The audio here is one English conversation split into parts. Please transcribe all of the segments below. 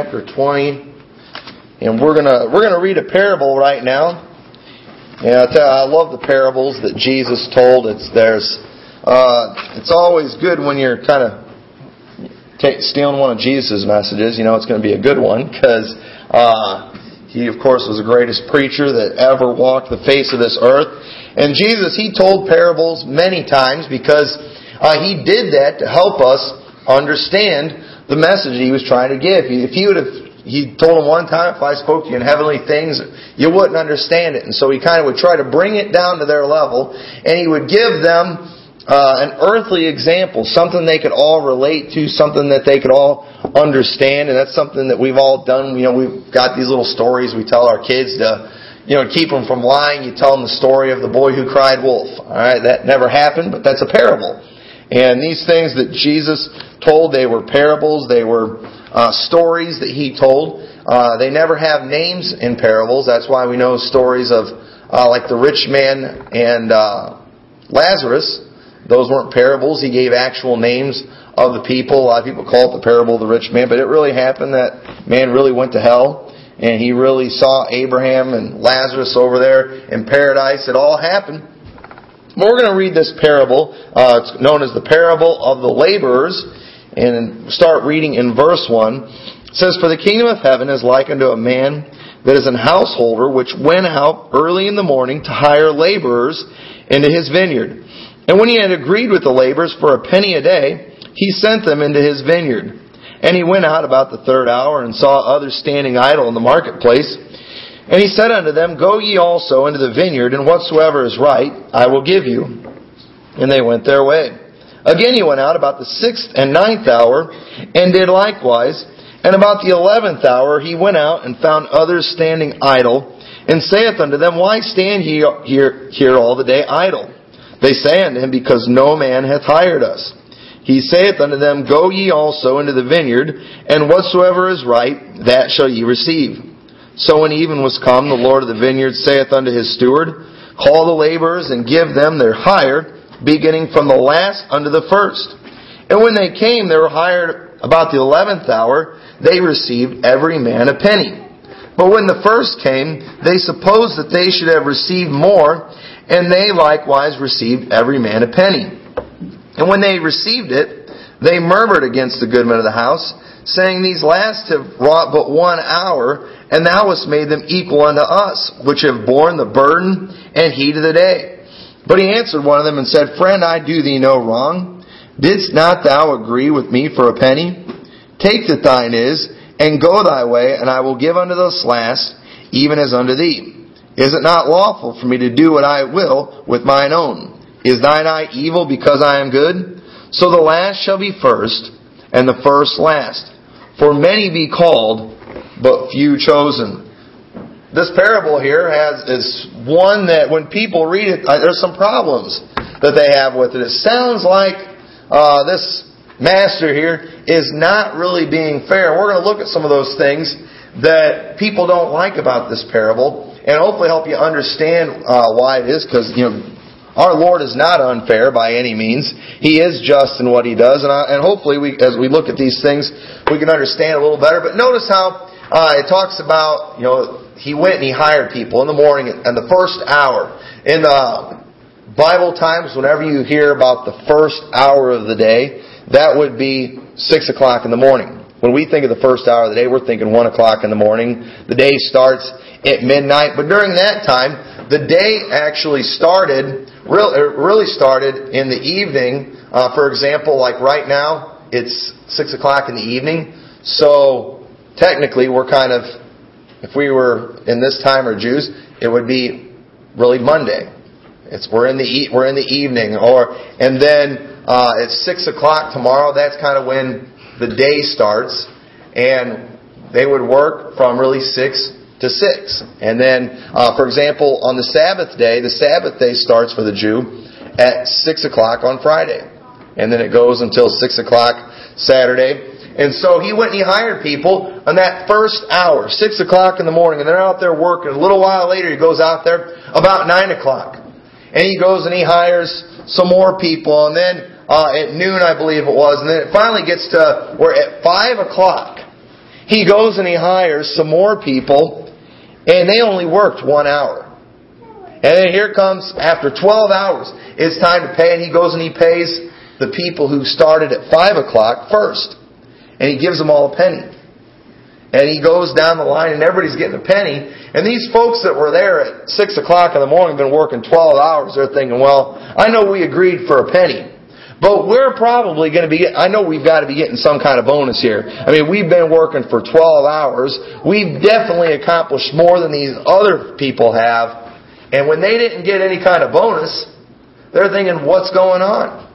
chapter 20. And we're gonna we're gonna read a parable right now. And I, tell you, I love the parables that Jesus told. It's there's uh, it's always good when you're kind of stealing one of Jesus' messages. You know it's going to be a good one because uh, he, of course, was the greatest preacher that ever walked the face of this earth. And Jesus, he told parables many times because uh, he did that to help us understand the message he was trying to give. If he would have he told them one time, if I spoke to you in heavenly things, you wouldn't understand it. And so he kind of would try to bring it down to their level, and he would give them uh, an earthly example, something they could all relate to, something that they could all understand, and that's something that we've all done. You know, we've got these little stories we tell our kids to, you know, keep them from lying. You tell them the story of the boy who cried wolf. All right, that never happened, but that's a parable. And these things that Jesus told, they were parables, they were uh, stories that he told. Uh, they never have names in parables. That's why we know stories of uh, like the rich man and uh, Lazarus. Those weren't parables. He gave actual names of the people. A lot of people call it the parable of the rich man, but it really happened. That man really went to hell, and he really saw Abraham and Lazarus over there in paradise. It all happened. We're going to read this parable. Uh, it's known as the parable of the laborers, and start reading in verse one. It says, "For the kingdom of heaven is like unto a man that is an householder, which went out early in the morning to hire laborers into his vineyard. And when he had agreed with the laborers for a penny a day, he sent them into his vineyard. And he went out about the third hour and saw others standing idle in the marketplace." And he said unto them, Go ye also into the vineyard, and whatsoever is right, I will give you. And they went their way. Again he went out about the sixth and ninth hour, and did likewise. And about the eleventh hour he went out and found others standing idle, and saith unto them, Why stand ye here, here all the day idle? They say unto him, Because no man hath hired us. He saith unto them, Go ye also into the vineyard, and whatsoever is right, that shall ye receive. So when even was come, the Lord of the vineyard saith unto his steward, Call the laborers and give them their hire, beginning from the last unto the first. And when they came, they were hired about the eleventh hour, they received every man a penny. But when the first came, they supposed that they should have received more, and they likewise received every man a penny. And when they received it, they murmured against the goodman of the house, saying, These last have wrought but one hour, and thou hast made them equal unto us, which have borne the burden and heat of the day. But he answered one of them and said, Friend, I do thee no wrong. Didst not thou agree with me for a penny? Take that thine is, and go thy way, and I will give unto this last, even as unto thee. Is it not lawful for me to do what I will with mine own? Is thine eye evil because I am good? So the last shall be first, and the first last. For many be called, but few chosen. This parable here has is one that when people read it, uh, there's some problems that they have with it. It sounds like uh, this master here is not really being fair. We're going to look at some of those things that people don't like about this parable, and hopefully help you understand uh, why it is. Because you know, our Lord is not unfair by any means. He is just in what He does, and, I, and hopefully, we, as we look at these things, we can understand a little better. But notice how uh, it talks about, you know, he went and he hired people in the morning and the first hour. In the Bible times, whenever you hear about the first hour of the day, that would be six o'clock in the morning. When we think of the first hour of the day, we're thinking one o'clock in the morning. The day starts at midnight, but during that time, the day actually started, really started in the evening. Uh, for example, like right now, it's six o'clock in the evening. So technically, we're kind of, if we were in this time or Jews, it would be really Monday. It's we're in the we're in the evening, or and then uh, it's six o'clock tomorrow. That's kind of when the day starts, and they would work from really six to six. And then, uh, for example, on the Sabbath day, the Sabbath day starts for the Jew at six o'clock on Friday, and then it goes until six o'clock Saturday. And so he went and he hired people on that first hour, six o'clock in the morning, and they're out there working. A little while later, he goes out there about nine o'clock. And he goes and he hires some more people, and then uh, at noon, I believe it was, and then it finally gets to where at five o'clock, he goes and he hires some more people, and they only worked one hour. And then here comes, after 12 hours, it's time to pay, and he goes and he pays the people who started at 5 o'clock first. And he gives them all a penny. And he goes down the line and everybody's getting a penny. And these folks that were there at 6 o'clock in the morning, been working 12 hours, they're thinking, well, I know we agreed for a penny. But we're probably going to be, I know we've got to be getting some kind of bonus here. I mean, we've been working for 12 hours. We've definitely accomplished more than these other people have. And when they didn't get any kind of bonus, they're thinking, what's going on?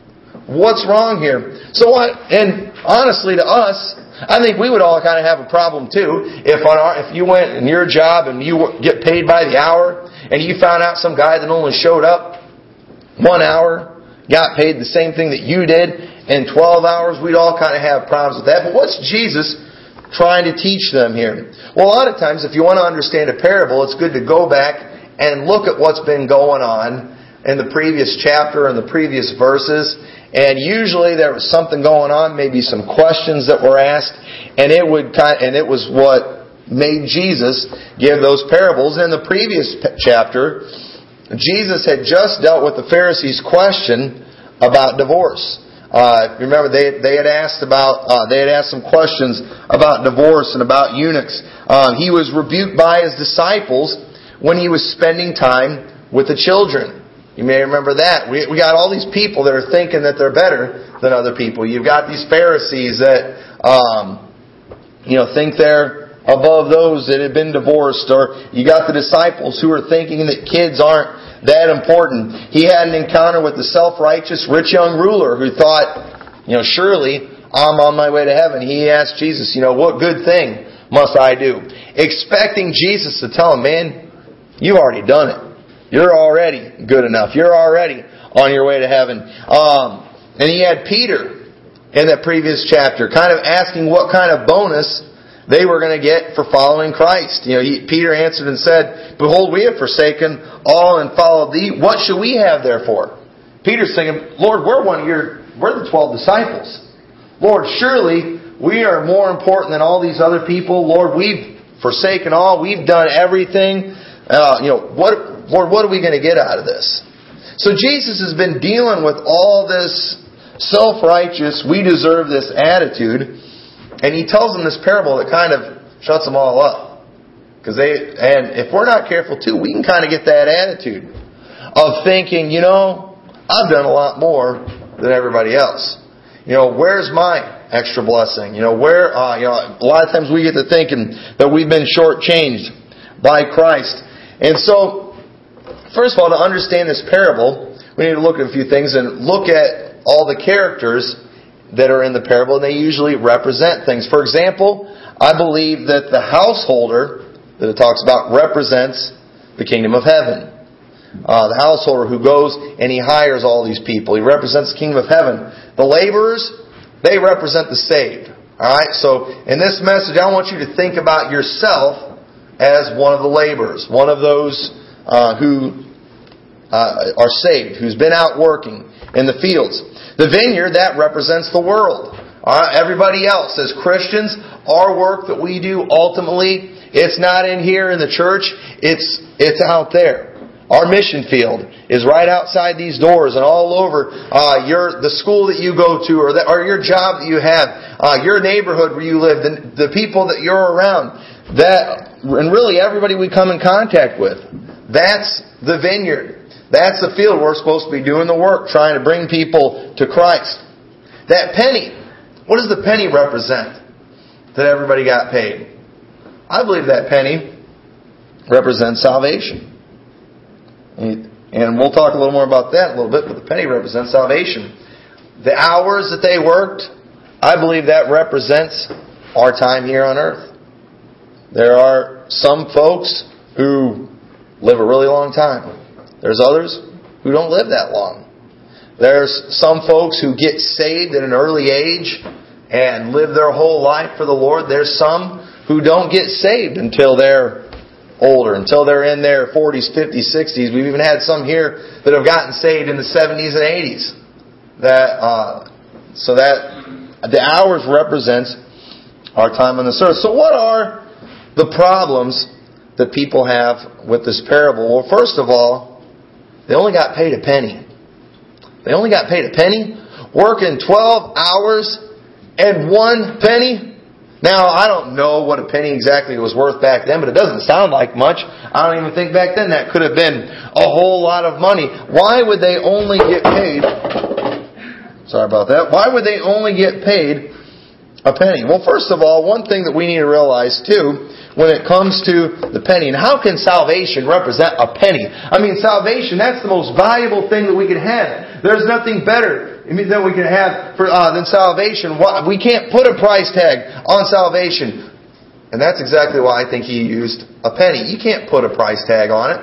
What's wrong here? So what, and honestly to us, I think we would all kind of have a problem too if on our, if you went in your job and you get paid by the hour and you found out some guy that only showed up one hour got paid the same thing that you did in 12 hours, we'd all kind of have problems with that. But what's Jesus trying to teach them here? Well, a lot of times if you want to understand a parable, it's good to go back and look at what's been going on in the previous chapter and the previous verses and usually there was something going on, maybe some questions that were asked, and it would kind and it was what made Jesus give those parables. In the previous chapter, Jesus had just dealt with the Pharisees' question about divorce. Uh, remember, they they had asked about uh, they had asked some questions about divorce and about eunuchs. Uh, he was rebuked by his disciples when he was spending time with the children. You may remember that. We, we got all these people that are thinking that they're better than other people. You've got these Pharisees that, um, you know, think they're above those that have been divorced, or you got the disciples who are thinking that kids aren't that important. He had an encounter with the self-righteous rich young ruler who thought, you know, surely I'm on my way to heaven. He asked Jesus, you know, what good thing must I do? Expecting Jesus to tell him, man, you've already done it. You're already good enough. You're already on your way to heaven. Um, and he had Peter in that previous chapter, kind of asking what kind of bonus they were going to get for following Christ. You know, he, Peter answered and said, "Behold, we have forsaken all and followed thee. What should we have therefore?" Peter's thinking, "Lord, we're one of your, we're the twelve disciples. Lord, surely we are more important than all these other people. Lord, we've forsaken all. We've done everything. Uh, you know, what Lord, what are we going to get out of this? So Jesus has been dealing with all this self-righteous, we deserve this attitude, and he tells them this parable that kind of shuts them all up. Because they, and if we're not careful too, we can kind of get that attitude of thinking, you know, I've done a lot more than everybody else. You know, where's my extra blessing? You know, where, uh, you know, a lot of times we get to thinking that we've been shortchanged by Christ. And so, First of all, to understand this parable, we need to look at a few things and look at all the characters that are in the parable, and they usually represent things. For example, I believe that the householder that it talks about represents the kingdom of heaven. Uh, the householder who goes and he hires all these people. He represents the kingdom of heaven. The laborers, they represent the saved. Alright, so in this message, I want you to think about yourself as one of the laborers, one of those uh, who uh, are saved, who's been out working in the fields. The vineyard, that represents the world. Uh, everybody else, as Christians, our work that we do ultimately, it's not in here in the church, it's, it's out there. Our mission field is right outside these doors and all over uh, your the school that you go to, or, the, or your job that you have, uh, your neighborhood where you live, the, the people that you're around. That and really everybody we come in contact with. That's the vineyard. That's the field we're supposed to be doing the work, trying to bring people to Christ. That penny, what does the penny represent that everybody got paid? I believe that penny represents salvation. And we'll talk a little more about that a little bit, but the penny represents salvation. The hours that they worked, I believe that represents our time here on earth. There are some folks who live a really long time. There's others who don't live that long. There's some folks who get saved at an early age and live their whole life for the Lord. There's some who don't get saved until they're older, until they're in their 40s, 50s, 60s. We've even had some here that have gotten saved in the 70s and 80s. That uh, so that the hours represents our time on this earth. So what are the problems that people have with this parable? Well, first of all, they only got paid a penny. They only got paid a penny, working 12 hours and one penny. Now, I don't know what a penny exactly was worth back then, but it doesn't sound like much. I don't even think back then that could have been a whole lot of money. Why would they only get paid? Sorry about that. Why would they only get paid a penny? Well, first of all, one thing that we need to realize too when it comes to the penny. And how can salvation represent a penny? I mean, salvation, that's the most valuable thing that we can have. There's nothing better than we can have for, uh, than salvation. We can't put a price tag on salvation. And that's exactly why I think he used a penny. You can't put a price tag on it.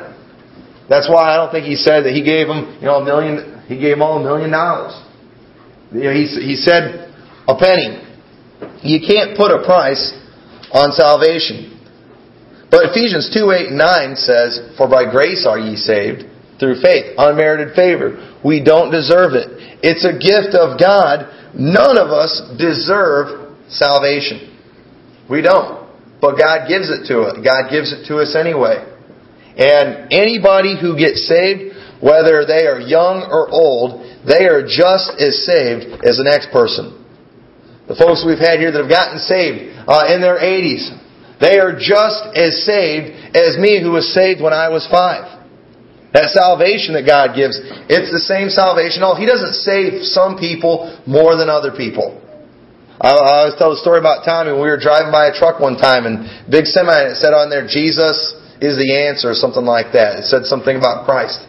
That's why I don't think he said that he gave them, you know, a million, he gave them all a million dollars. You know, he, he said a penny. You can't put a price on salvation. But Ephesians 2, 8, and 9 says, For by grace are ye saved, through faith, unmerited favor. We don't deserve it. It's a gift of God. None of us deserve salvation. We don't. But God gives it to us. God gives it to us anyway. And anybody who gets saved, whether they are young or old, they are just as saved as the next person. The folks we've had here that have gotten saved uh, in their 80s, they are just as saved as me who was saved when I was five. That salvation that God gives, it's the same salvation. Oh, He doesn't save some people more than other people. I, I always tell the story about Tommy when we were driving by a truck one time and big semi and it said on there, Jesus is the answer or something like that. It said something about Christ.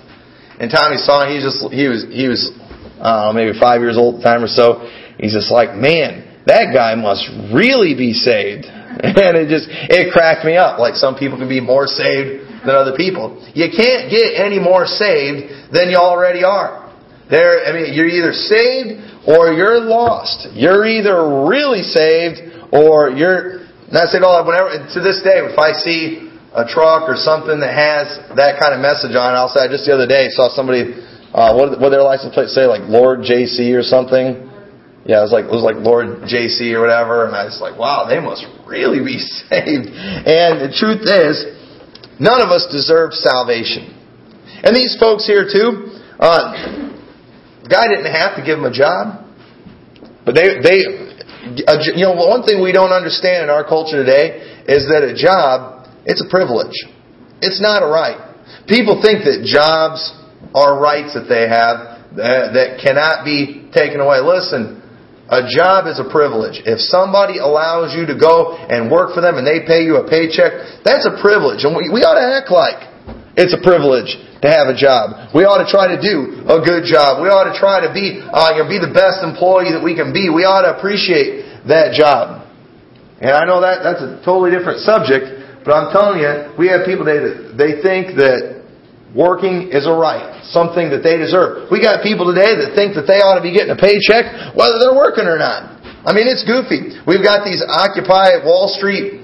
And Tommy saw it, he just he was he was uh, maybe five years old at the time or so. He's just like, man, that guy must really be saved. And it just, it cracked me up. Like some people can be more saved than other people. You can't get any more saved than you already are. There, I mean, you're either saved or you're lost. You're either really saved or you're not saved at all. Whenever to this day, if I see a truck or something that has that kind of message on it, I'll say. Just the other day, saw somebody. Uh, what what their license plate say? Like Lord JC or something yeah, it was like it was like Lord JC or whatever, and I was like, wow, they must really be saved. And the truth is, none of us deserve salvation. And these folks here too, uh, guy didn't have to give them a job, but they they you know one thing we don't understand in our culture today is that a job it's a privilege. It's not a right. People think that jobs are rights that they have that, that cannot be taken away. Listen, a job is a privilege. If somebody allows you to go and work for them and they pay you a paycheck, that's a privilege. And we, ought to act like it's a privilege to have a job. We ought to try to do a good job. We ought to try to be, uh, be the best employee that we can be. We ought to appreciate that job. And I know that that's a totally different subject, but I'm telling you, we have people that they think that Working is a right, something that they deserve. We got people today that think that they ought to be getting a paycheck whether they're working or not. I mean, it's goofy. We've got these Occupy Wall Street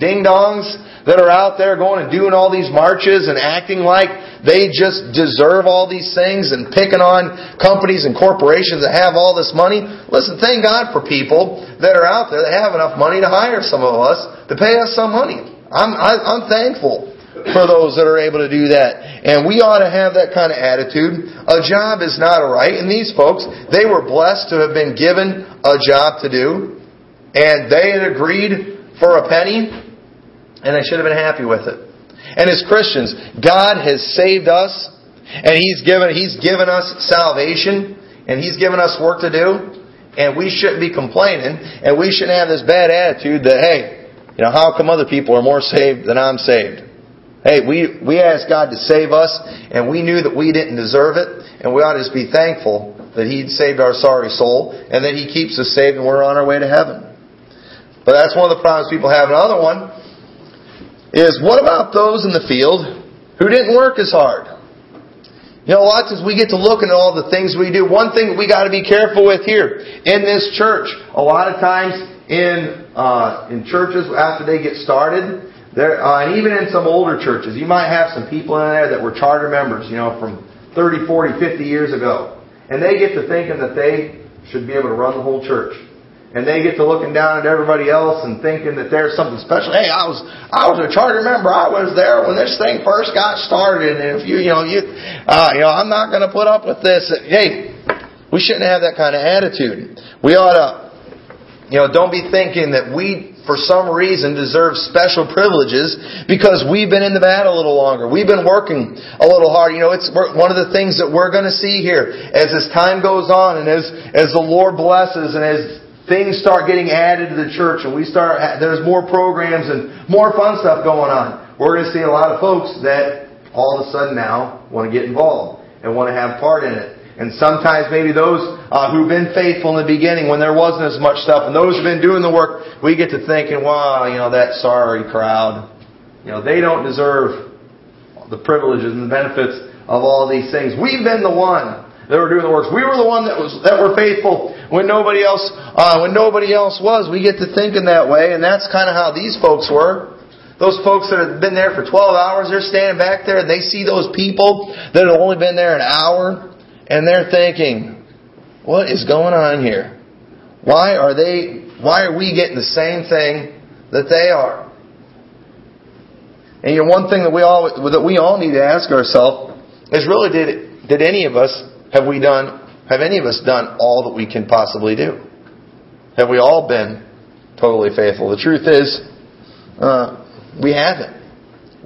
ding dongs that are out there going and doing all these marches and acting like they just deserve all these things and picking on companies and corporations that have all this money. Listen, thank God for people that are out there that have enough money to hire some of us to pay us some money. I'm, I, am i am thankful for those that are able to do that. And we ought to have that kind of attitude. A job is not a right. And these folks, they were blessed to have been given a job to do. And they had agreed for a penny. And they should have been happy with it. And as Christians, God has saved us. And He's given, He's given us salvation. And He's given us work to do. And we shouldn't be complaining. And we shouldn't have this bad attitude that, hey, you know, how come other people are more saved than I'm saved? Hey, we, we asked God to save us, and we knew that we didn't deserve it, and we ought to just be thankful that He'd saved our sorry soul, and that He keeps us saved, and we're on our way to heaven. But that's one of the problems people have. Another one is, what about those in the field who didn't work as hard? You know, lots as we get to look at all the things we do. One thing we got to be careful with here in this church, a lot of times in uh, in churches after they get started, there uh, and even in some older churches, you might have some people in there that were charter members, you know, from 30, 40, 50 years ago, and they get to thinking that they should be able to run the whole church and they get to looking down at everybody else and thinking that there's something special. Hey, I was I was a charter member. I was there when this thing first got started, and if you you know you uh, you know I'm not going to put up with this. Hey, we shouldn't have that kind of attitude. We ought to you know don't be thinking that we for some reason deserve special privileges because we've been in the battle a little longer. We've been working a little hard. You know, it's one of the things that we're going to see here as this time goes on and as as the Lord blesses and as things start getting added to the church and we start, there's more programs and more fun stuff going on. We're going to see a lot of folks that all of a sudden now want to get involved and want to have part in it. And sometimes maybe those uh, who've been faithful in the beginning when there wasn't as much stuff, and those who've been doing the work, we get to thinking, wow, you know, that sorry crowd, you know, they don't deserve the privileges and the benefits of all these things. We've been the one that were doing the works. We were the one that was that were faithful when nobody else uh, when nobody else was. We get to thinking that way, and that's kind of how these folks were. Those folks that have been there for 12 hours, they're standing back there and they see those people that have only been there an hour, and they're thinking, "What is going on here? Why are they? Why are we getting the same thing that they are?" And you know, one thing that we all that we all need to ask ourselves is really did did any of us have we done, have any of us done all that we can possibly do? Have we all been totally faithful? The truth is, uh, we haven't.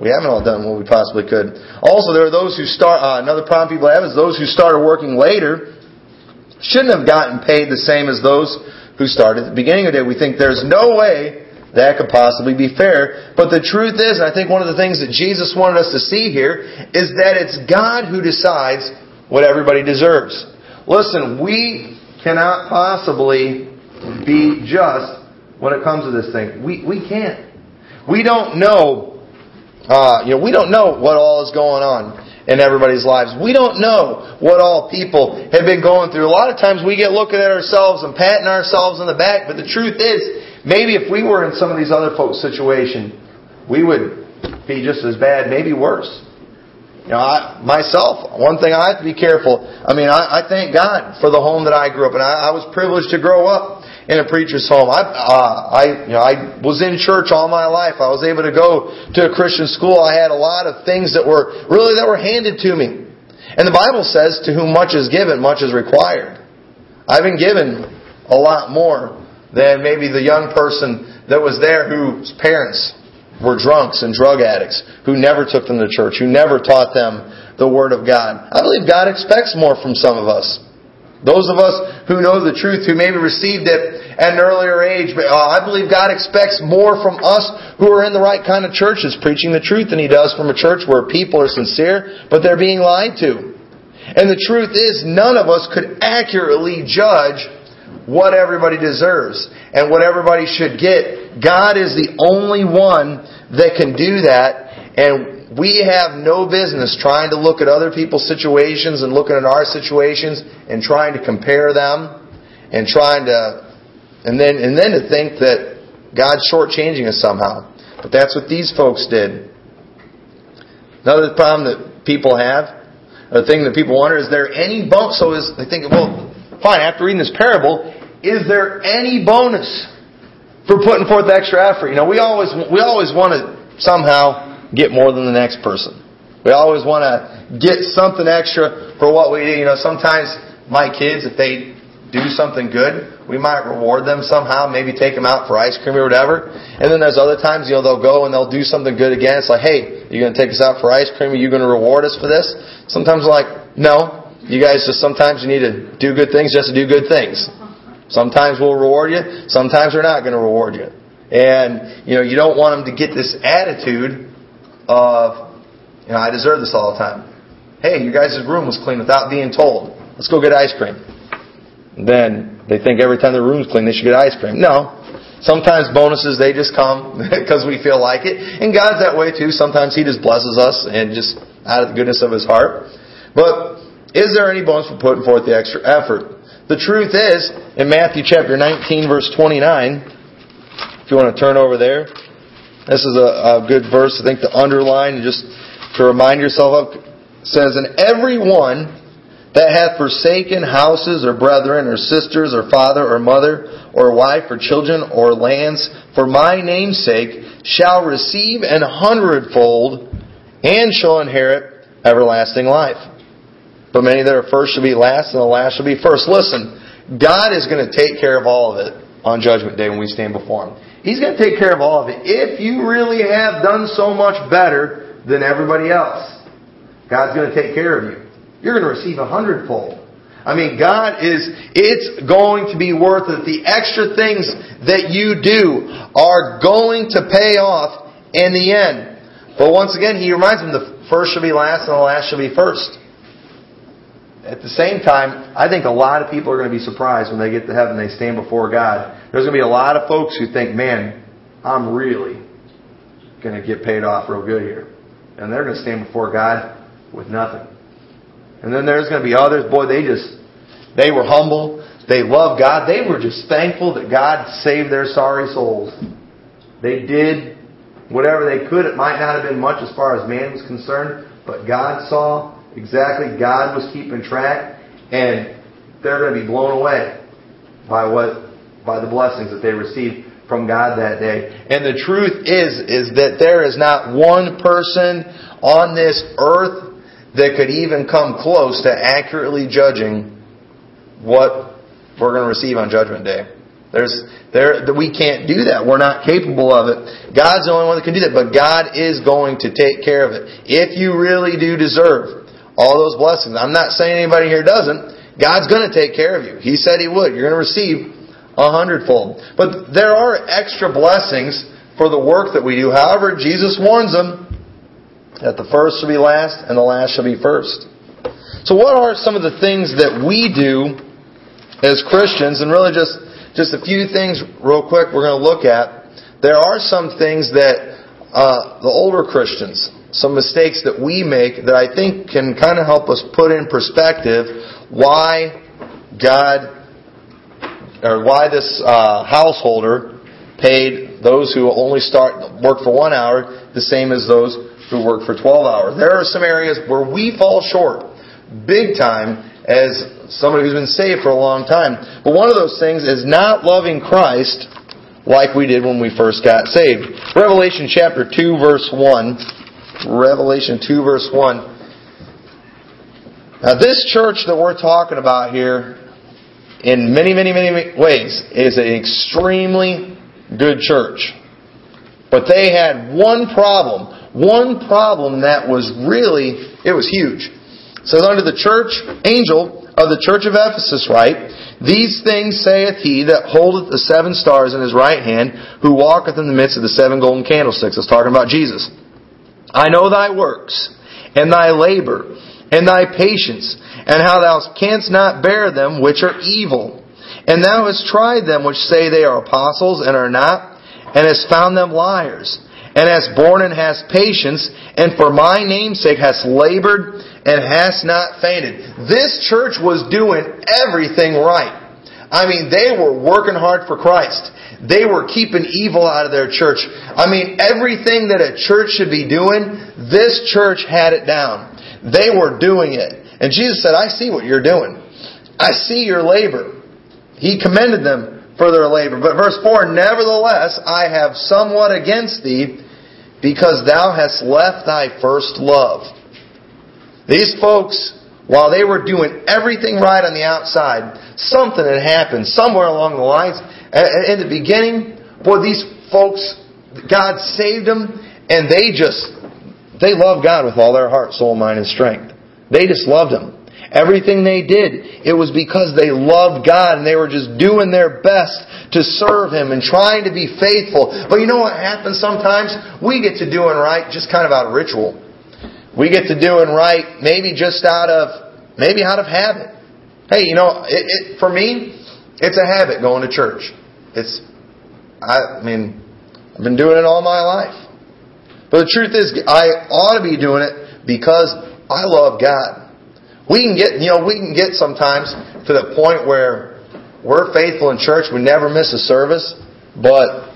We haven't all done what we possibly could. Also, there are those who start, uh, another problem people have is those who started working later shouldn't have gotten paid the same as those who started at the beginning of the day. We think there's no way that could possibly be fair. But the truth is, and I think one of the things that Jesus wanted us to see here, is that it's God who decides what everybody deserves. Listen, we cannot possibly be just when it comes to this thing. We, we can't. We don't know, uh, you know, we don't know what all is going on in everybody's lives. We don't know what all people have been going through. A lot of times we get looking at ourselves and patting ourselves on the back, but the truth is, maybe if we were in some of these other folks' situation, we would be just as bad, maybe worse. You know, I, myself, one thing I have to be careful. I mean, I, I thank God for the home that I grew up in. I, I was privileged to grow up in a preacher's home. I, uh, I, you know, I was in church all my life. I was able to go to a Christian school. I had a lot of things that were really that were handed to me. And the Bible says, "To whom much is given, much is required." I've been given a lot more than maybe the young person that was there whose parents were drunks and drug addicts who never took them to church, who never taught them the Word of God. I believe God expects more from some of us. Those of us who know the truth, who maybe received it at an earlier age, but uh, I believe God expects more from us who are in the right kind of churches, preaching the truth, than He does from a church where people are sincere, but they're being lied to. And the truth is, none of us could accurately judge what everybody deserves and what everybody should get. God is the only one that can do that. And we have no business trying to look at other people's situations and looking at our situations and trying to compare them and trying to, and then, and then to think that God's shortchanging us somehow. But that's what these folks did. Another problem that people have, a thing that people wonder, is there any bonus? So is, they think, well, fine, after reading this parable, is there any bonus for putting forth extra effort? You know, we always, we always want to somehow get more than the next person. We always want to get something extra for what we do. You know, sometimes my kids, if they do something good, we might reward them somehow, maybe take them out for ice cream or whatever. And then there's other times, you know, they'll go and they'll do something good again. It's like, hey, you're going to take us out for ice cream? Are you going to reward us for this? Sometimes we're like, no. You guys just sometimes you need to do good things just to do good things. Sometimes we'll reward you. Sometimes we're not going to reward you. And, you know, you don't want them to get this attitude of, You know, I deserve this all the time. Hey, your guys' room was clean without being told. Let's go get ice cream. And then they think every time their room's clean they should get ice cream. No. Sometimes bonuses, they just come because we feel like it. And God's that way too. Sometimes He just blesses us and just out of the goodness of His heart. But is there any bonus for putting forth the extra effort? The truth is, in Matthew chapter 19 verse 29, if you want to turn over there, this is a, a good verse I think to underline just to remind yourself of. It says, And every one that hath forsaken houses or brethren or sisters or father or mother or wife or children or lands for my name's sake shall receive an hundredfold and shall inherit everlasting life. But many that are first shall be last and the last shall be first. Listen, God is going to take care of all of it on Judgment Day when we stand before Him. He's going to take care of all of it. If you really have done so much better than everybody else, God's going to take care of you. You're going to receive a hundredfold. I mean, God is, it's going to be worth it. The extra things that you do are going to pay off in the end. But once again, he reminds them the first shall be last and the last shall be first. At the same time, I think a lot of people are going to be surprised when they get to heaven, they stand before God. There's going to be a lot of folks who think, man, I'm really going to get paid off real good here. And they're going to stand before God with nothing. And then there's going to be others, boy, they just, they were humble. They loved God. They were just thankful that God saved their sorry souls. They did whatever they could. It might not have been much as far as man was concerned, but God saw exactly. God was keeping track, and they're going to be blown away by what, by the blessings that they received from God that day. And the truth is, is that there is not one person on this earth that could even come close to accurately judging what we're going to receive on Judgment Day. There's, there, we can't do that. We're not capable of it. God's the only one that can do that, but God is going to take care of it. If you really do deserve all those blessings, I'm not saying anybody here doesn't. God's going to take care of you. He said He would. You're going to receive a hundredfold. But there are extra blessings for the work that we do. However, Jesus warns them that the first shall be last and the last shall be first. So what are some of the things that we do as Christians and really just just a few things real quick we're going to look at. There are some things that uh, the older Christians, some mistakes that we make that I think can kind of help us put in perspective why God or why this uh, householder paid those who only start work for one hour the same as those who work for 12 hours. There are some areas where we fall short big time as somebody who's been saved for a long time. But one of those things is not loving Christ like we did when we first got saved. Revelation chapter 2 verse 1. Revelation 2 verse 1. Now this church that we're talking about here in many, many, many ways is an extremely good church. But they had one problem one problem that was really, it was huge. So unto the church angel of the church of Ephesus write, These things saith he that holdeth the seven stars in his right hand, who walketh in the midst of the seven golden candlesticks. It's talking about Jesus. I know thy works, and thy labor, and thy patience, and how thou canst not bear them which are evil. And thou hast tried them which say they are apostles and are not, and hast found them liars and hast borne and hast patience, and for my name's sake hast labored and hast not fainted. This church was doing everything right. I mean, they were working hard for Christ. They were keeping evil out of their church. I mean, everything that a church should be doing, this church had it down. They were doing it. And Jesus said, I see what you're doing. I see your labor. He commended them for their labor. But verse 4, Nevertheless, I have somewhat against thee, because thou hast left thy first love. These folks, while they were doing everything right on the outside, something had happened somewhere along the lines. In the beginning, boy, these folks, God saved them, and they just, they loved God with all their heart, soul, mind, and strength. They just loved Him. Everything they did, it was because they loved God and they were just doing their best to serve Him and trying to be faithful. But you know what happens sometimes? We get to doing right just kind of out of ritual. We get to doing right maybe just out of maybe out of habit. Hey, you know, it, it, for me, it's a habit going to church. It's, I, I mean, I've been doing it all my life. But the truth is, I ought to be doing it because I love God. We can get, you know, we can get sometimes to the point where we're faithful in church, we never miss a service, but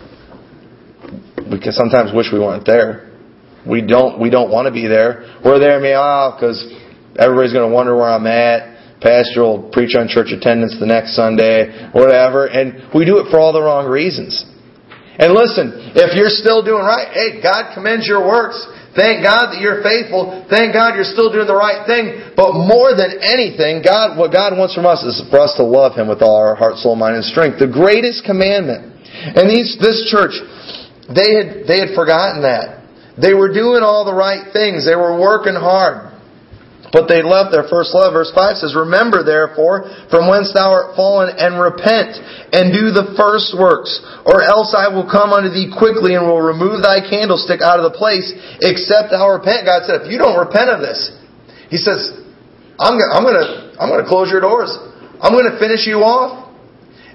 we can sometimes wish we weren't there. We don't, we don't want to be there. We're there, oh, ah, because everybody's going to wonder where I'm at pastor will preach on church attendance the next Sunday, whatever, and we do it for all the wrong reasons. And listen, if you're still doing right, hey, God commends your works. Thank God that you're faithful. Thank God you're still doing the right thing. But more than anything, God, what God wants from us is for us to love Him with all our heart, soul, mind, and strength. The greatest commandment. And these, this church, they had, they had forgotten that. They were doing all the right things. They were working hard. But they left their first love. Verse 5 says, Remember therefore from whence thou art fallen, and repent, and do the first works, or else I will come unto thee quickly, and will remove thy candlestick out of the place, except thou repent. God said, if you don't repent of this, He says, I'm, I'm gonna, I'm gonna close your doors. I'm gonna finish you off.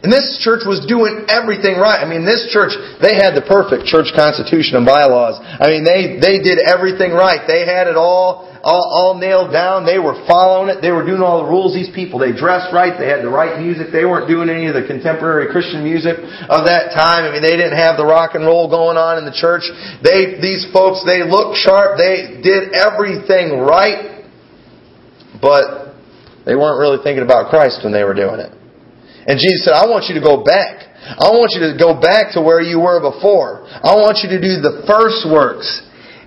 And this church was doing everything right. I mean, this church, they had the perfect church constitution and bylaws. I mean, they, they did everything right. They had it all, all, all nailed down. They were following it. They were doing all the rules. These people, they dressed right. They had the right music. They weren't doing any of the contemporary Christian music of that time. I mean, they didn't have the rock and roll going on in the church. They, these folks, they looked sharp. They did everything right. But they weren't really thinking about Christ when they were doing it. And Jesus said, I want you to go back. I want you to go back to where you were before. I want you to do the first works.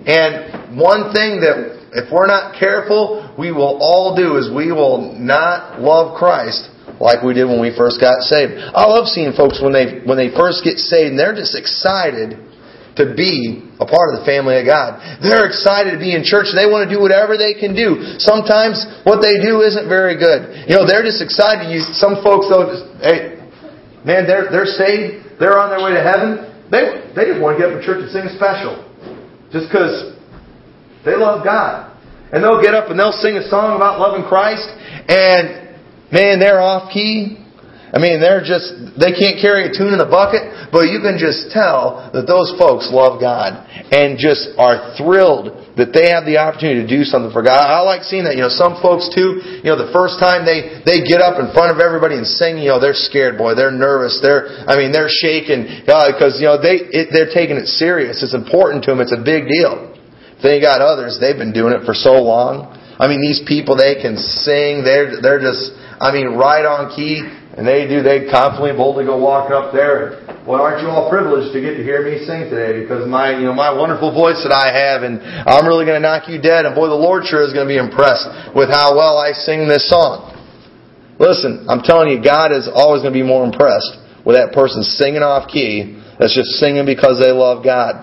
And one thing that, if we're not careful, we will all do is we will not love Christ like we did when we first got saved. I love seeing folks when they, when they first get saved and they're just excited to be a part of the family of God. They're excited to be in church. They want to do whatever they can do. Sometimes what they do isn't very good. You know, they're just excited. You, some folks though, just, hey, man, they're they're saved. They're on their way to heaven. They they just want to get up in church and sing a special, just because they love God. And they'll get up and they'll sing a song about loving Christ, and man, they're off key. I mean, they're just, they can't carry a tune in a bucket, but you can just tell that those folks love God and just are thrilled that they have the opportunity to do something for God. I like seeing that. You know, some folks too, you know, the first time they, they get up in front of everybody and sing, you know, they're scared, boy. They're nervous. They're, I mean, they're shaking, because, uh, you know, they, it, they're taking it serious. It's important to them. It's a big deal. Then you got others, they've been doing it for so long. I mean, these people, they can sing. They're, they're just, I mean, right on key. And they do, they confidently, boldly go walk up there. Well, aren't you all privileged to get to hear me sing today? Because my, you know, my wonderful voice that I have, and I'm really going to knock you dead. And boy, the Lord sure is going to be impressed with how well I sing this song. Listen, I'm telling you, God is always going to be more impressed with that person singing off key that's just singing because they love God.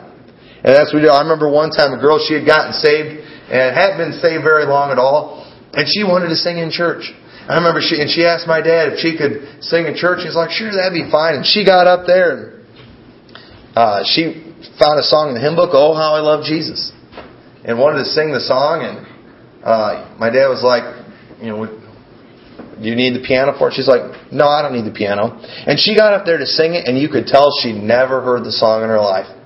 And that's what we do. I remember one time a girl, she had gotten saved and hadn't been saved very long at all, and she wanted to sing in church. I remember she and she asked my dad if she could sing in church. He's like, "Sure, that'd be fine." And she got up there and uh, she found a song in the hymn book, "Oh How I Love Jesus," and wanted to sing the song. And uh, my dad was like, "You know, do you need the piano for it?" She's like, "No, I don't need the piano." And she got up there to sing it, and you could tell she'd never heard the song in her life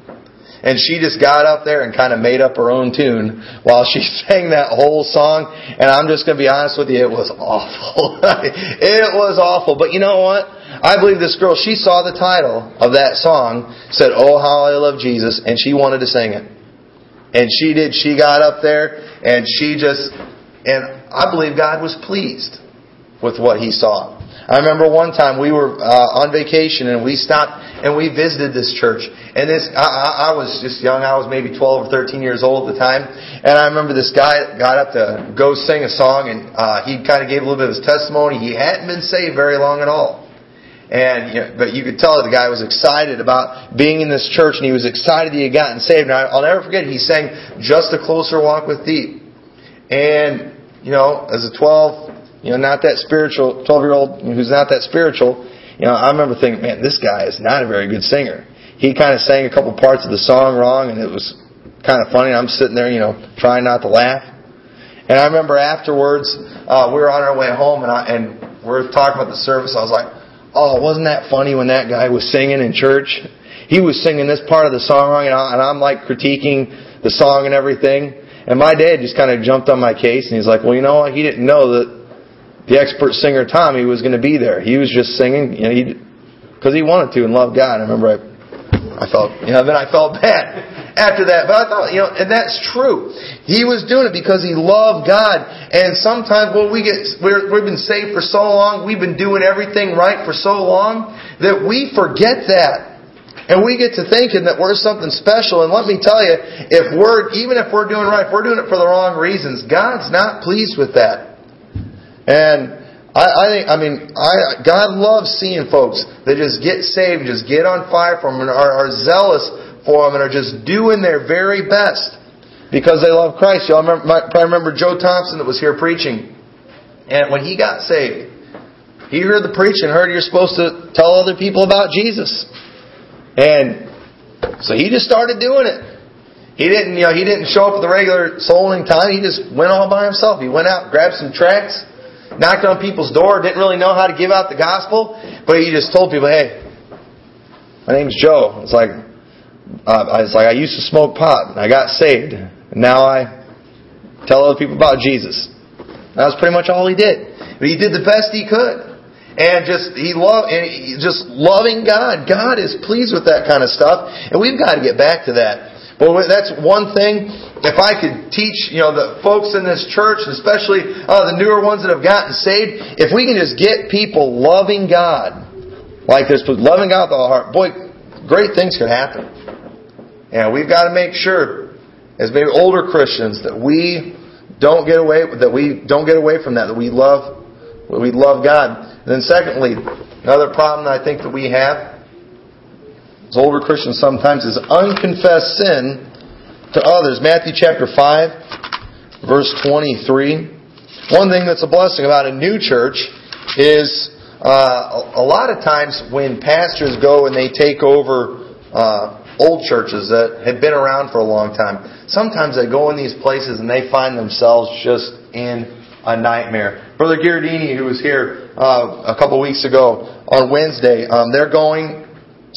and she just got up there and kind of made up her own tune while she sang that whole song. And I'm just going to be honest with you, it was awful. it was awful. But you know what? I believe this girl, she saw the title of that song, said, Oh, how I love Jesus, and she wanted to sing it. And she did. She got up there and she just, and I believe God was pleased with what he saw. I remember one time we were uh, on vacation and we stopped and we visited this church. And this, I, I was just young. I was maybe 12 or 13 years old at the time. And I remember this guy got up to go sing a song and uh, he kind of gave a little bit of his testimony. He hadn't been saved very long at all. And you know, but you could tell the guy was excited about being in this church, and he was excited he had gotten saved. Now I'll never forget he sang "Just a Closer Walk with Thee," and you know, as a 12, you know, not that spiritual, 12 year old who's not that spiritual, you know, I remember thinking, man, this guy is not a very good singer. He kind of sang a couple parts of the song wrong and it was kind of funny. I'm sitting there, you know, trying not to laugh. And I remember afterwards, uh, we were on our way home, and, I, and we are talking about the service. I was like, "Oh, wasn't that funny when that guy was singing in church? He was singing this part of the song wrong, and, I, and I'm like critiquing the song and everything." And my dad just kind of jumped on my case, and he's like, "Well, you know what? He didn't know that the expert singer Tommy was going to be there. He was just singing, you know, because he, he wanted to and loved God." I remember I, I felt, you know, then I felt bad after that. But I thought, you know, and that's true. He was doing it because he loved God. And sometimes, well, we get, we're, we've been saved for so long, we've been doing everything right for so long, that we forget that. And we get to thinking that we're something special. And let me tell you, if we're, even if we're doing right, if we're doing it for the wrong reasons, God's not pleased with that. And I, I think, I mean, I, God loves seeing folks that just get saved, just get on fire for Him, and are, are zealous for Him, and are just doing their very best because they love Christ. Y'all remember, probably remember Joe Thompson that was here preaching. And when he got saved, he heard the preaching, heard you're supposed to tell other people about Jesus. And so he just started doing it. He didn't, you know, he didn't show up at the regular soul time. He just went all by himself. He went out, grabbed some tracts, knocked on people's door, didn't really know how to give out the gospel, but he just told people, hey, my name's Joe. It's like, uh, I was like, I used to smoke pot, and I got saved. And now I tell other people about Jesus. That was pretty much all he did. But he did the best he could. And just he loved, and he, just loving God. God is pleased with that kind of stuff, and we've got to get back to that. But that's one thing. If I could teach, you know, the folks in this church, especially uh, the newer ones that have gotten saved, if we can just get people loving God like this, loving God with all heart, boy, great things could happen. And we've got to make sure, as maybe older Christians, that we don't get away that we don't get away from that. That we love, we love God. And then, secondly, another problem that I think that we have as older Christians sometimes is unconfessed sin to others. Matthew chapter five, verse twenty-three. One thing that's a blessing about a new church is uh, a lot of times when pastors go and they take over uh, old churches that have been around for a long time. Sometimes they go in these places and they find themselves just in a nightmare. Brother Giardini, who was here uh, a couple weeks ago on Wednesday, um, they're going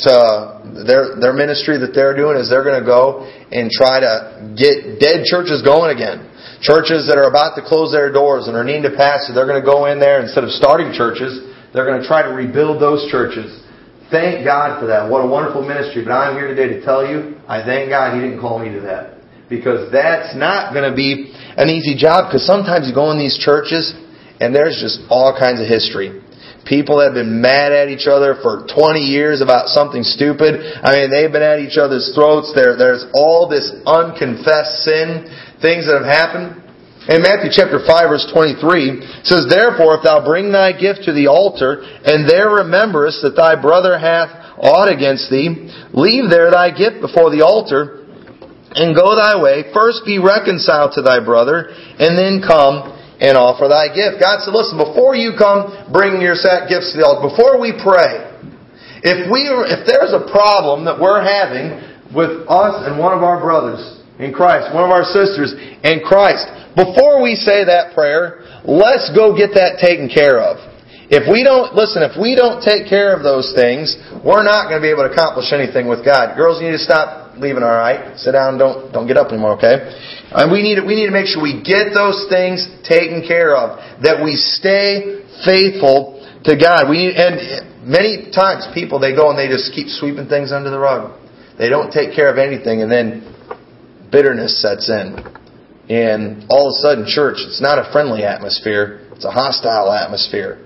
to their their ministry that they're doing is they're going to go and try to get dead churches going again. Churches that are about to close their doors and are needing to pastor, they're going to go in there instead of starting churches, they're going to try to rebuild those churches Thank God for that. What a wonderful ministry. But I'm here today to tell you, I thank God He didn't call me to that. Because that's not going to be an easy job. Because sometimes you go in these churches and there's just all kinds of history. People have been mad at each other for 20 years about something stupid. I mean, they've been at each other's throats. There, there's all this unconfessed sin, things that have happened. In Matthew chapter 5 verse 23 says, Therefore, if thou bring thy gift to the altar, and there rememberest that thy brother hath aught against thee, leave there thy gift before the altar, and go thy way. First be reconciled to thy brother, and then come and offer thy gift. God said, listen, before you come bring your gifts to the altar, before we pray, if we, if there's a problem that we're having with us and one of our brothers in Christ, one of our sisters in Christ, before we say that prayer, let's go get that taken care of. If we don't, listen, if we don't take care of those things, we're not going to be able to accomplish anything with God. Girls, you need to stop leaving, alright? Sit down, don't, don't get up anymore, okay? And we need, we need to make sure we get those things taken care of. That we stay faithful to God. We need, and many times people, they go and they just keep sweeping things under the rug. They don't take care of anything and then bitterness sets in. And all of a sudden, church, it's not a friendly atmosphere, it's a hostile atmosphere.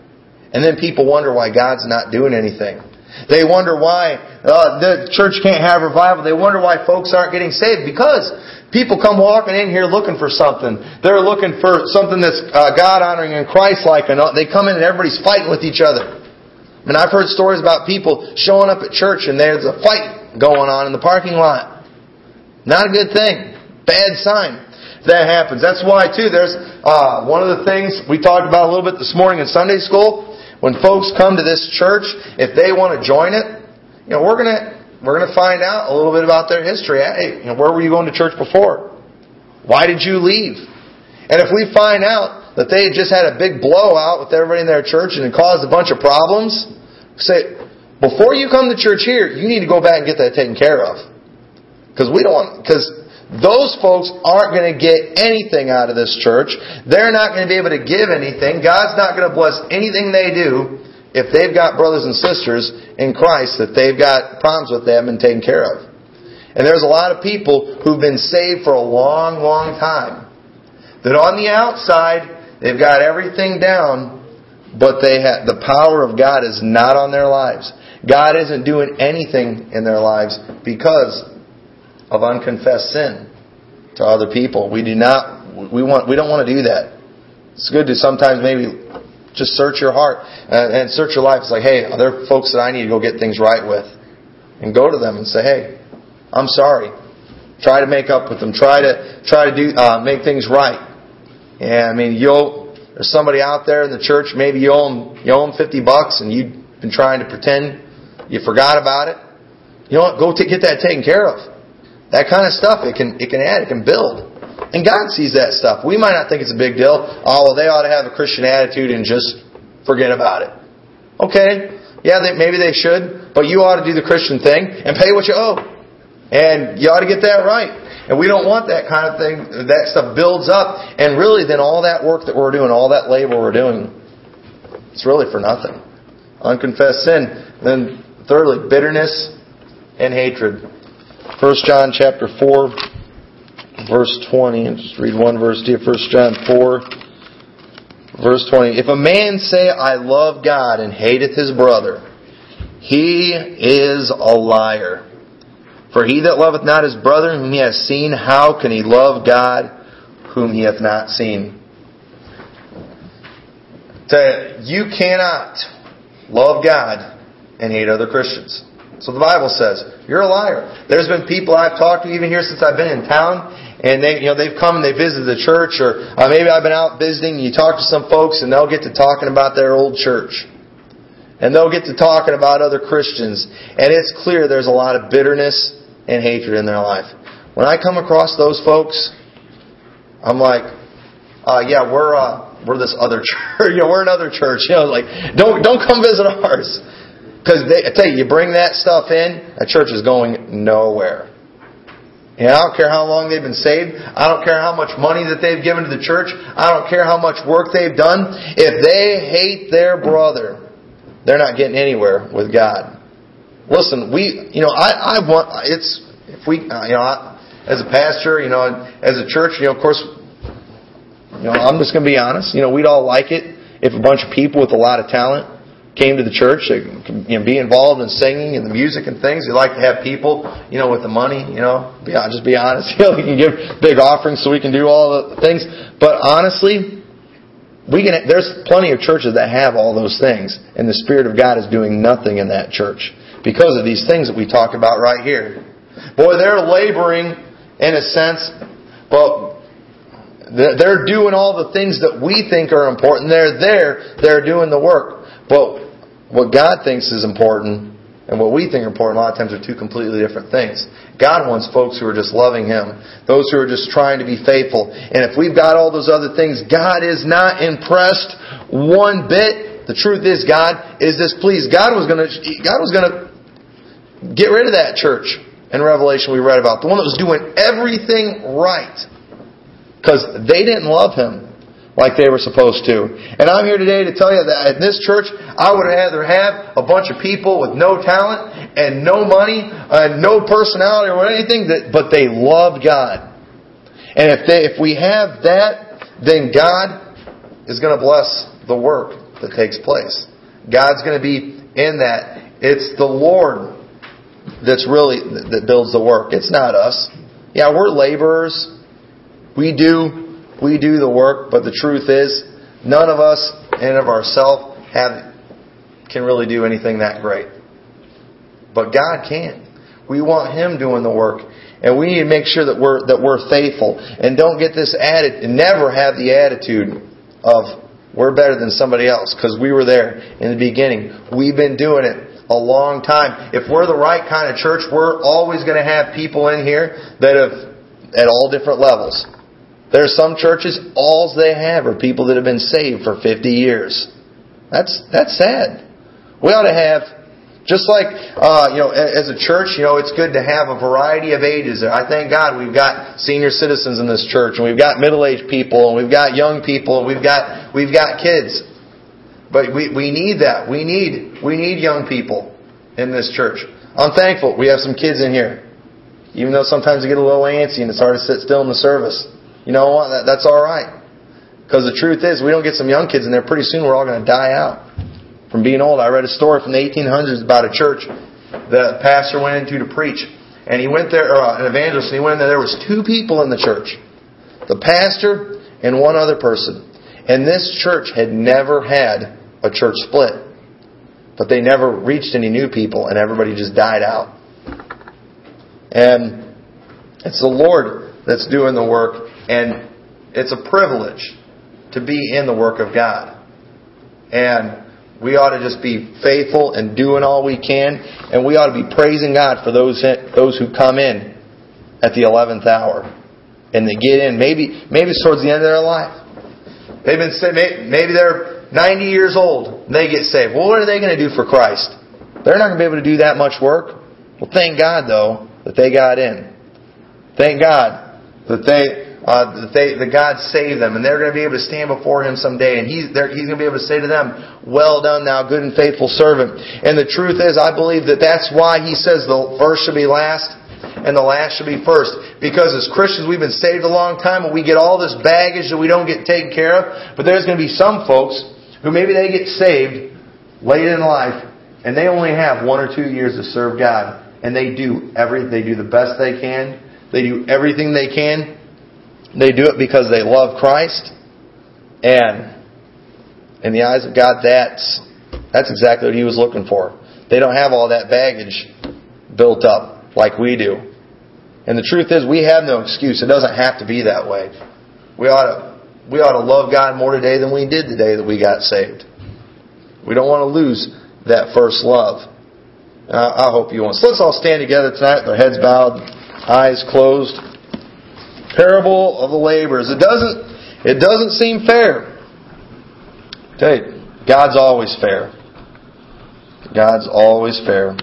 And then people wonder why God's not doing anything. They wonder why uh, the church can't have revival. They wonder why folks aren't getting saved because people come walking in here looking for something. They're looking for something that's uh, God honoring and Christ like, and they come in and everybody's fighting with each other. I mean, I've heard stories about people showing up at church and there's a fight going on in the parking lot. Not a good thing. Bad sign that happens. That's why, too, there's uh, one of the things we talked about a little bit this morning in Sunday school. When folks come to this church, if they want to join it, you know, we're gonna we're gonna find out a little bit about their history. Hey, you know, where were you going to church before? Why did you leave? And if we find out that they just had a big blowout with everybody in their church and it caused a bunch of problems, say, before you come to church here, you need to go back and get that taken care of. Because we don't want, because those folks aren't going to get anything out of this church. They're not going to be able to give anything. God's not going to bless anything they do if they've got brothers and sisters in Christ that they've got problems with them and taken care of. And there's a lot of people who've been saved for a long, long time. That on the outside, they've got everything down, but they have, the power of God is not on their lives. God isn't doing anything in their lives because of unconfessed sin to other people. We do not, we want, we don't want to do that. It's good to sometimes maybe just search your heart and, search your life. It's like, hey, are there folks that I need to go get things right with? And go to them and say, hey, I'm sorry. Try to make up with them. Try to try to do uh, make things right. Yeah, I mean, you'll there's somebody out there in the church. Maybe you owe them, you owe them fifty bucks, and you've been trying to pretend you forgot about it. You know what? Go get that taken care of. That kind of stuff, it can, it can add, it can build. And God sees that stuff. We might not think it's a big deal. Oh, well, they ought to have a Christian attitude and just forget about it. Okay. Yeah, they, maybe they should, but you ought to do the Christian thing and pay what you owe. And you ought to get that right. And we don't want that kind of thing. That stuff builds up. And really, then all that work that we're doing, all that labor we're doing, it's really for nothing. Unconfessed sin. Then Thirdly, bitterness and hatred. 1 John chapter 4, verse 20. And just read one verse to you. 1 John 4, verse 20. If a man say, I love God and hateth his brother, he is a liar. For he that loveth not his brother whom he hath seen, how can he love God whom he hath not seen? You cannot love God and hate other Christians. So the Bible says, you're a liar. There's been people I've talked to even here since I've been in town, and they, you know, they've come and they visited the church, or uh, maybe I've been out visiting. And you talk to some folks, and they'll get to talking about their old church, and they'll get to talking about other Christians, and it's clear there's a lot of bitterness and hatred in their life. When I come across those folks, I'm like, uh, yeah, we're uh, we're this other church. you know, we're another church. You know, like don't don't come visit ours. Because I tell you, you bring that stuff in, a church is going nowhere. And I don't care how long they've been saved. I don't care how much money that they've given to the church. I don't care how much work they've done. If they hate their brother, they're not getting anywhere with God. Listen, we, you know, I, I want, it's, if we, uh, you know, I, as a pastor, you know, as a church, you know, of course, you know, I'm just going to be honest. You know, we'd all like it if a bunch of people with a lot of talent came to the church to you know, be involved in singing and the music and things. We like to have people, you know, with the money, you know, be, just be honest. You know, we can give big offerings so we can do all the things. But honestly, we can, there's plenty of churches that have all those things, and the Spirit of God is doing nothing in that church because of these things that we talk about right here. Boy, they're laboring in a sense, but they're doing all the things that we think are important. They're there, they're doing the work. But what God thinks is important and what we think are important a lot of times are two completely different things. God wants folks who are just loving Him, those who are just trying to be faithful. And if we've got all those other things, God is not impressed one bit. The truth is, God is displeased. God was going to, God was going to get rid of that church in Revelation we read about, the one that was doing everything right, because they didn't love Him like they were supposed to. And I'm here today to tell you that in this church, I would rather have a bunch of people with no talent and no money and no personality or anything, that, but they loved God. And if they, if we have that, then God is going to bless the work that takes place. God's going to be in that. It's the Lord that's really that builds the work. It's not us. Yeah, we're laborers. We do we do the work, but the truth is, none of us in of ourselves have can really do anything that great. But God can. We want Him doing the work. And we need to make sure that we're that we're faithful. And don't get this added and never have the attitude of we're better than somebody else because we were there in the beginning. We've been doing it a long time. If we're the right kind of church, we're always going to have people in here that have at all different levels There are some churches, all they have are people that have been saved for 50 years. That's, that's sad. We ought to have, just like, uh, you know, as a church, you know, it's good to have a variety of ages. I thank God we've got senior citizens in this church, and we've got middle-aged people, and we've got young people, and we've got, we've got kids. But we, we need that. We need, we need young people in this church. I'm thankful we have some kids in here. Even though sometimes they get a little antsy and it's hard to sit still in the service. You know what? That, that's alright. Because the truth is, we don't get some young kids in there, pretty soon we're all going to die out from being old. I read a story from the 1800s about a church the pastor went into to preach. And he went there, or uh, an evangelist, and he went in there. There was two people in the church. The pastor and one other person. And this church had never had a church split. But they never reached any new people, and everybody just died out. And it's the Lord that's doing the work, and it's a privilege to be in the work of God. And we ought to just be faithful and doing all we can, and we ought to be praising God for those those who come in at the eleventh hour, and they get in. Maybe maybe it's towards the end of their life. They've been maybe they're 90 years old and they get saved. Well, what are they going to do for Christ? They're not going to be able to do that much work. Well, thank God though that they got in. Thank God that they uh, that they that God saved them, and they're going to be able to stand before Him someday, and He's He's going to be able to say to them, "Well done, thou good and faithful servant." And the truth is, I believe that that's why He says the first should be last, and the last should be first. Because as Christians, we've been saved a long time, and we get all this baggage that we don't get taken care of. But there's going to be some folks who maybe they get saved late in life, and they only have one or two years to serve God, and they do every they do the best they can. They do everything they can they do it because they love Christ. And in the eyes of God, that's, that's exactly what He was looking for. They don't have all that baggage built up like we do. And the truth is, we have no excuse. It doesn't have to be that way. We ought to, we ought to love God more today than we did the day that we got saved. We don't want to lose that first love. I, hope you won't. So let's all stand together tonight, with our heads bowed, eyes closed parable of the laborers. It doesn't, it doesn't seem fair. Okay, God's always fair. God's always fair.